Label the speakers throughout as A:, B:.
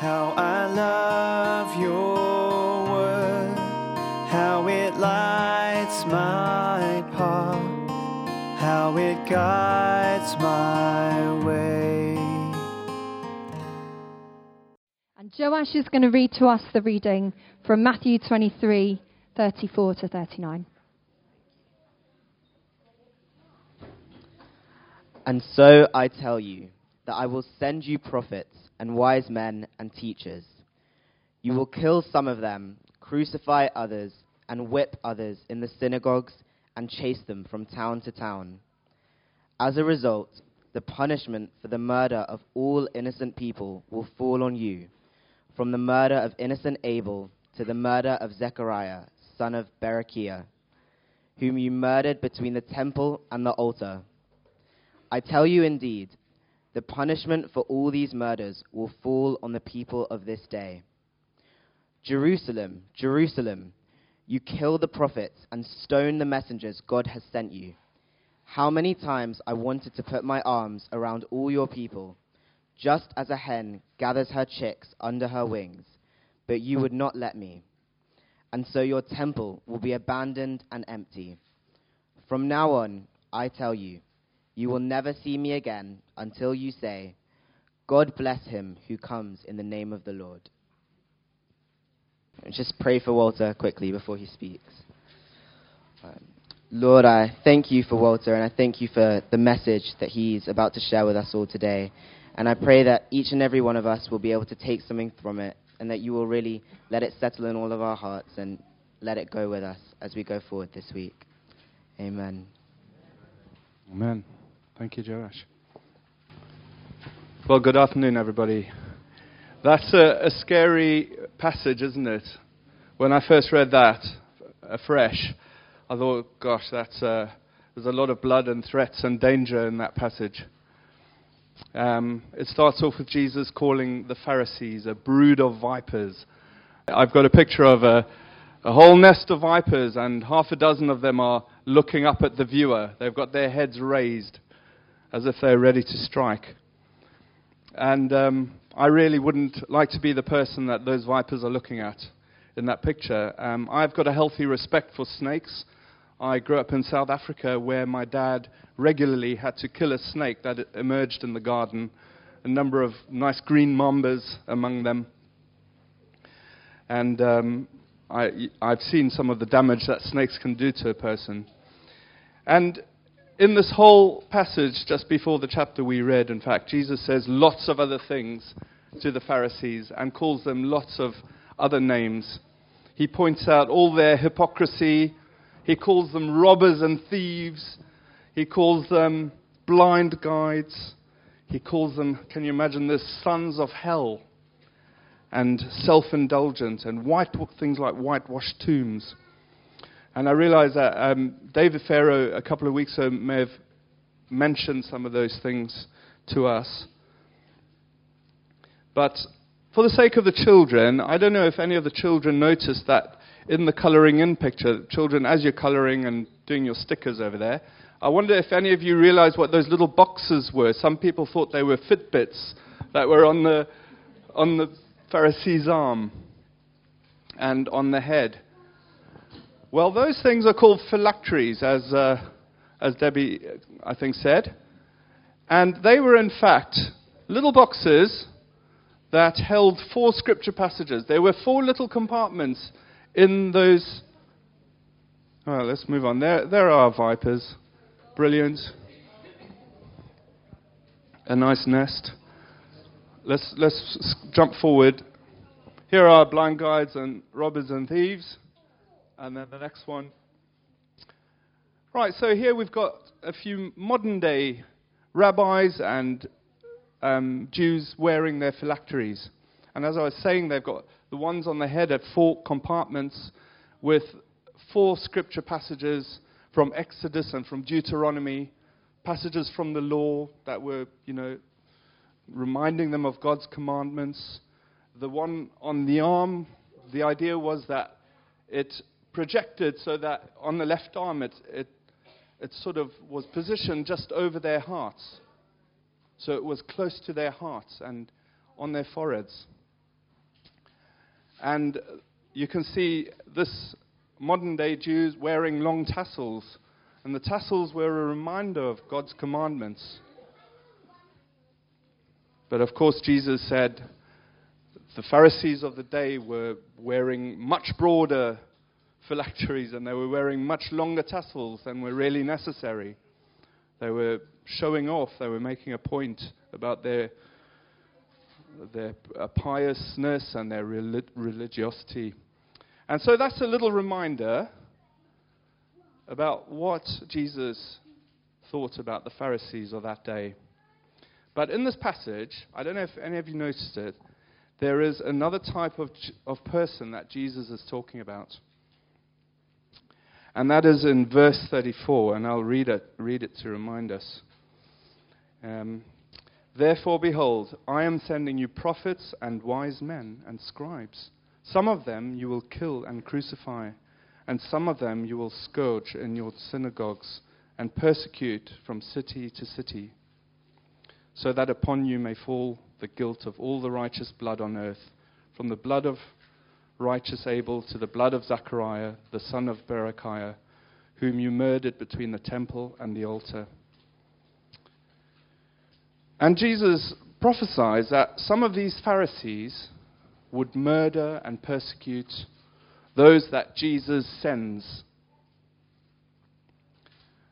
A: How I love your word, how it lights my path, how it guides my way.
B: And Joash is going to read to us the reading from Matthew 23 34 to 39.
C: And so I tell you that I will send you prophets and wise men and teachers. You will kill some of them, crucify others, and whip others in the synagogues and chase them from town to town. As a result, the punishment for the murder of all innocent people will fall on you, from the murder of innocent Abel to the murder of Zechariah, son of Berechiah, whom you murdered between the temple and the altar. I tell you indeed, the punishment for all these murders will fall on the people of this day. Jerusalem, Jerusalem, you kill the prophets and stone the messengers God has sent you. How many times I wanted to put my arms around all your people, just as a hen gathers her chicks under her wings, but you would not let me. And so your temple will be abandoned and empty. From now on, I tell you, you will never see me again until you say, God bless him who comes in the name of the Lord. Just pray for Walter quickly before he speaks. Lord, I thank you for Walter and I thank you for the message that he's about to share with us all today. And I pray that each and every one of us will be able to take something from it and that you will really let it settle in all of our hearts and let it go with us as we go forward this week. Amen.
D: Amen. Thank you, Joash. Well, good afternoon, everybody. That's a, a, scary passage, isn't it? When I first read that afresh, I thought, gosh, that's uh, there's a lot of blood and threats and danger in that passage. Um, it starts off with Jesus calling the Pharisees a brood of vipers. I've got a picture of a, a whole nest of vipers, and half a dozen of them are looking up at the viewer. They've got their heads raised as if they're ready to strike. And um, I really wouldn't like to be the person that those vipers are looking at in that picture. Um, I've got a healthy respect for snakes. I grew up in South Africa where my dad regularly had to kill a snake that emerged in the garden, a number of nice green mambas among them. And um, I, I've seen some of the damage that snakes can do to a person. And in this whole passage, just before the chapter we read, in fact, Jesus says lots of other things to the Pharisees and calls them lots of other names. He points out all their hypocrisy. He calls them robbers and thieves. He calls them blind guides. He calls them, can you imagine this, sons of hell and self indulgent and white, things like whitewashed tombs. And I realize that um, David Farrow, a couple of weeks ago, may have mentioned some of those things to us. But for the sake of the children, I don't know if any of the children noticed that in the colouring in picture, children, as you're colouring and doing your stickers over there, I wonder if any of you realize what those little boxes were. Some people thought they were Fitbits that were on the, on the Pharisee's arm and on the head. Well, those things are called phylacteries, as, uh, as Debbie, I think, said. And they were, in fact, little boxes that held four scripture passages. There were four little compartments in those. Right, let's move on. There, there are vipers. Brilliant. A nice nest. Let's, let's jump forward. Here are blind guides and robbers and thieves. And then the next one. Right, so here we've got a few modern day rabbis and um, Jews wearing their phylacteries. And as I was saying, they've got the ones on the head at four compartments with four scripture passages from Exodus and from Deuteronomy, passages from the law that were, you know, reminding them of God's commandments. The one on the arm, the idea was that it projected so that on the left arm it, it, it sort of was positioned just over their hearts. So it was close to their hearts and on their foreheads. And you can see this modern day Jews wearing long tassels. And the tassels were a reminder of God's commandments. But of course, Jesus said the Pharisees of the day were wearing much broader phylacteries and they were wearing much longer tassels than were really necessary. They were showing off, they were making a point about their, their piousness and their relig- religiosity. And so that's a little reminder about what Jesus thought about the Pharisees of that day. But in this passage, I don't know if any of you noticed it, there is another type of, of person that Jesus is talking about. And that is in verse 34, and I'll read it, read it to remind us. Um, Therefore, behold, I am sending you prophets and wise men and scribes. Some of them you will kill and crucify, and some of them you will scourge in your synagogues and persecute from city to city, so that upon you may fall the guilt of all the righteous blood on earth, from the blood of righteous Abel to the blood of Zechariah, the son of Berechiah, whom you murdered between the temple and the altar. And Jesus prophesies that some of these Pharisees would murder and persecute those that Jesus sends.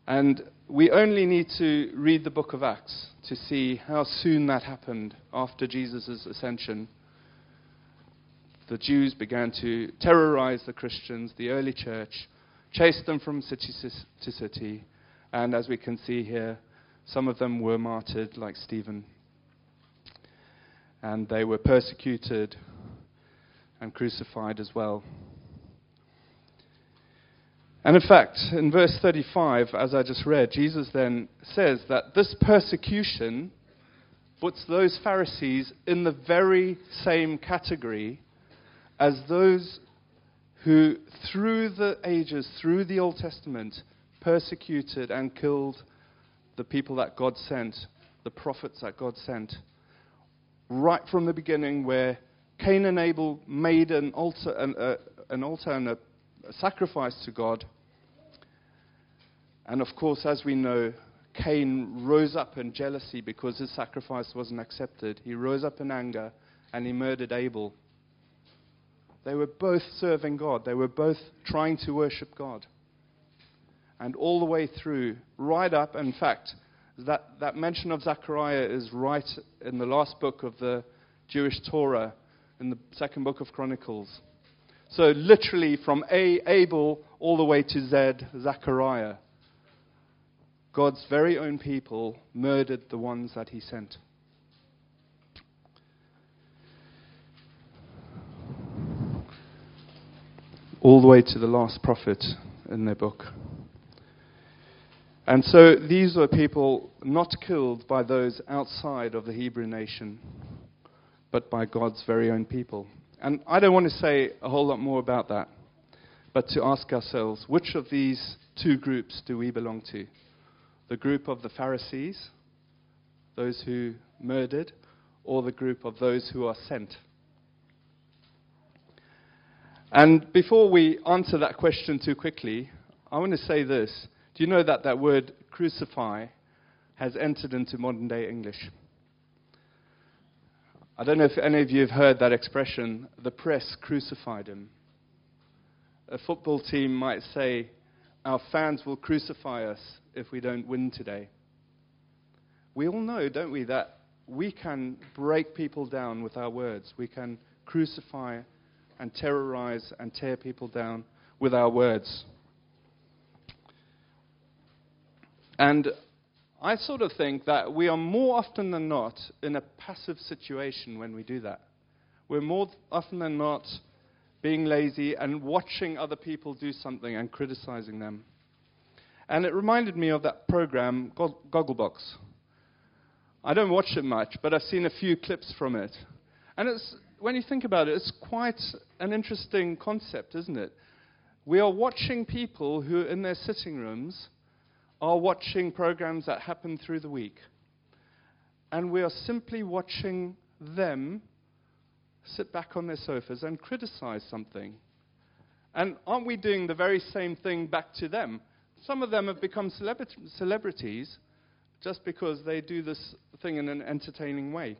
D: And we only need to read the book of Acts to see how soon that happened after Jesus' ascension. The Jews began to terrorize the Christians, the early church, chase them from city to city, and as we can see here, some of them were martyred, like Stephen. And they were persecuted and crucified as well. And in fact, in verse 35, as I just read, Jesus then says that this persecution puts those Pharisees in the very same category as those who, through the ages, through the Old Testament, persecuted and killed the people that God sent, the prophets that God sent. Right from the beginning, where Cain and Abel made an altar, an, uh, an altar and a, a sacrifice to God. And of course, as we know, Cain rose up in jealousy because his sacrifice wasn't accepted. He rose up in anger and he murdered Abel. They were both serving God, they were both trying to worship God and all the way through, right up. In fact, that, that mention of Zechariah is right in the last book of the Jewish Torah, in the second book of Chronicles. So, literally, from A, Abel all the way to Z, Zechariah, God's very own people murdered the ones that he sent. All the way to the last prophet in their book. And so these were people not killed by those outside of the Hebrew nation, but by God's very own people. And I don't want to say a whole lot more about that, but to ask ourselves which of these two groups do we belong to? The group of the Pharisees, those who murdered, or the group of those who are sent? And before we answer that question too quickly, I want to say this. Do you know that that word crucify has entered into modern day English? I don't know if any of you have heard that expression, the press crucified him. A football team might say, Our fans will crucify us if we don't win today. We all know, don't we, that we can break people down with our words. We can crucify and terrorize and tear people down with our words. And I sort of think that we are more often than not in a passive situation when we do that. We're more often than not being lazy and watching other people do something and criticizing them. And it reminded me of that program, Gogglebox. I don't watch it much, but I've seen a few clips from it. And it's, when you think about it, it's quite an interesting concept, isn't it? We are watching people who, in their sitting rooms, are watching programs that happen through the week. And we are simply watching them sit back on their sofas and criticize something. And aren't we doing the very same thing back to them? Some of them have become celebra- celebrities just because they do this thing in an entertaining way.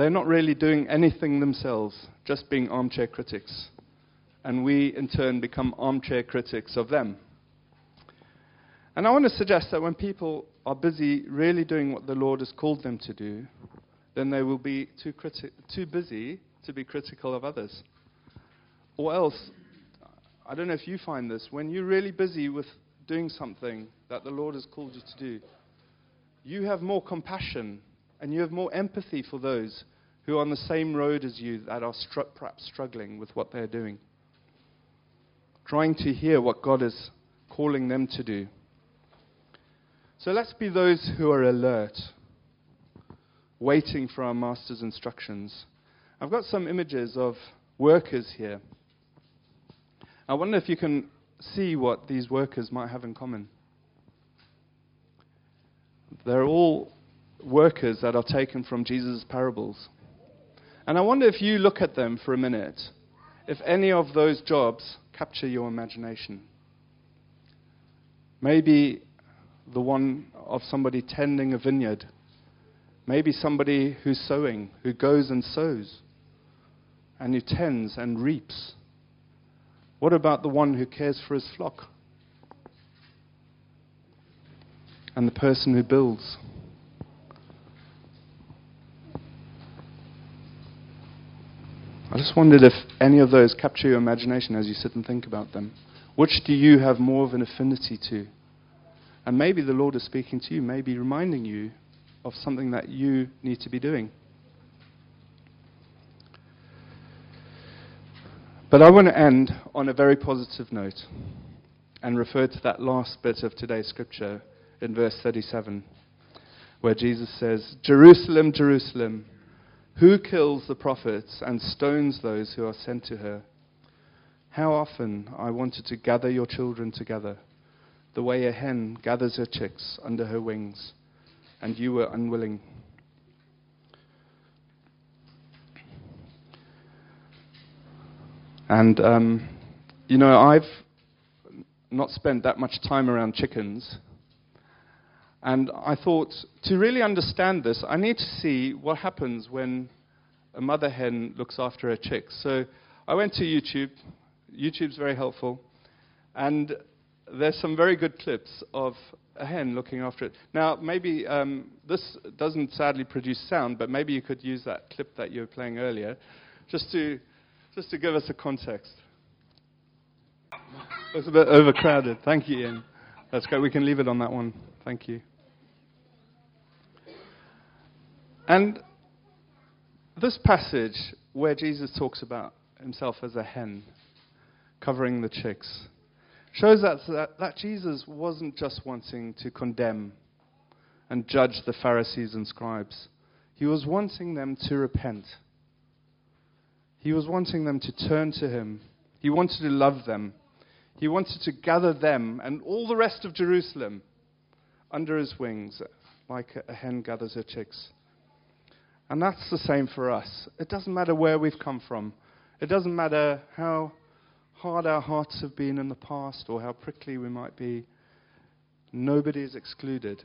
D: They're not really doing anything themselves, just being armchair critics. And we, in turn, become armchair critics of them. And I want to suggest that when people are busy really doing what the Lord has called them to do, then they will be too, criti- too busy to be critical of others. Or else, I don't know if you find this, when you're really busy with doing something that the Lord has called you to do, you have more compassion and you have more empathy for those who are on the same road as you that are perhaps struggling with what they're doing. Trying to hear what God is calling them to do. So let's be those who are alert, waiting for our Master's instructions. I've got some images of workers here. I wonder if you can see what these workers might have in common. They're all workers that are taken from Jesus' parables. And I wonder if you look at them for a minute, if any of those jobs capture your imagination. Maybe the one of somebody tending a vineyard. Maybe somebody who's sowing, who goes and sows, and who tends and reaps. What about the one who cares for his flock? And the person who builds? I just wondered if any of those capture your imagination as you sit and think about them. Which do you have more of an affinity to? And maybe the Lord is speaking to you, maybe reminding you of something that you need to be doing. But I want to end on a very positive note and refer to that last bit of today's scripture in verse 37, where Jesus says, Jerusalem, Jerusalem, who kills the prophets and stones those who are sent to her? How often I wanted to gather your children together the way a hen gathers her chicks under her wings, and you were unwilling. And, um, you know, I've not spent that much time around chickens. And I thought, to really understand this, I need to see what happens when a mother hen looks after her chicks. So I went to YouTube. YouTube's very helpful. And there's some very good clips of a hen looking after it. Now, maybe um, this doesn't sadly produce sound, but maybe you could use that clip that you were playing earlier, just to just to give us a context. It's a bit overcrowded. Thank you, Ian. That's great. We can leave it on that one. Thank you. And this passage where Jesus talks about himself as a hen covering the chicks shows us that, that Jesus wasn't just wanting to condemn and judge the Pharisees and scribes, he was wanting them to repent. He was wanting them to turn to him. He wanted to love them. He wanted to gather them and all the rest of Jerusalem under his wings, like a hen gathers her chicks. And that's the same for us. It doesn't matter where we've come from, it doesn't matter how hard our hearts have been in the past or how prickly we might be, nobody is excluded.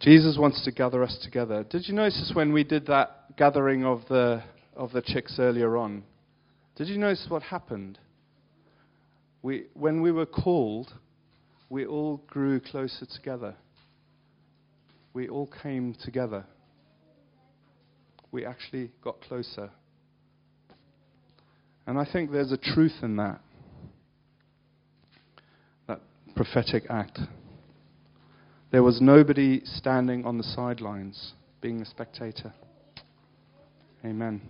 D: Jesus wants to gather us together. Did you notice when we did that gathering of the, of the chicks earlier on? Did you notice what happened? We, when we were called, we all grew closer together. We all came together. We actually got closer. And I think there's a truth in that, that prophetic act. There was nobody standing on the sidelines being a spectator. Amen.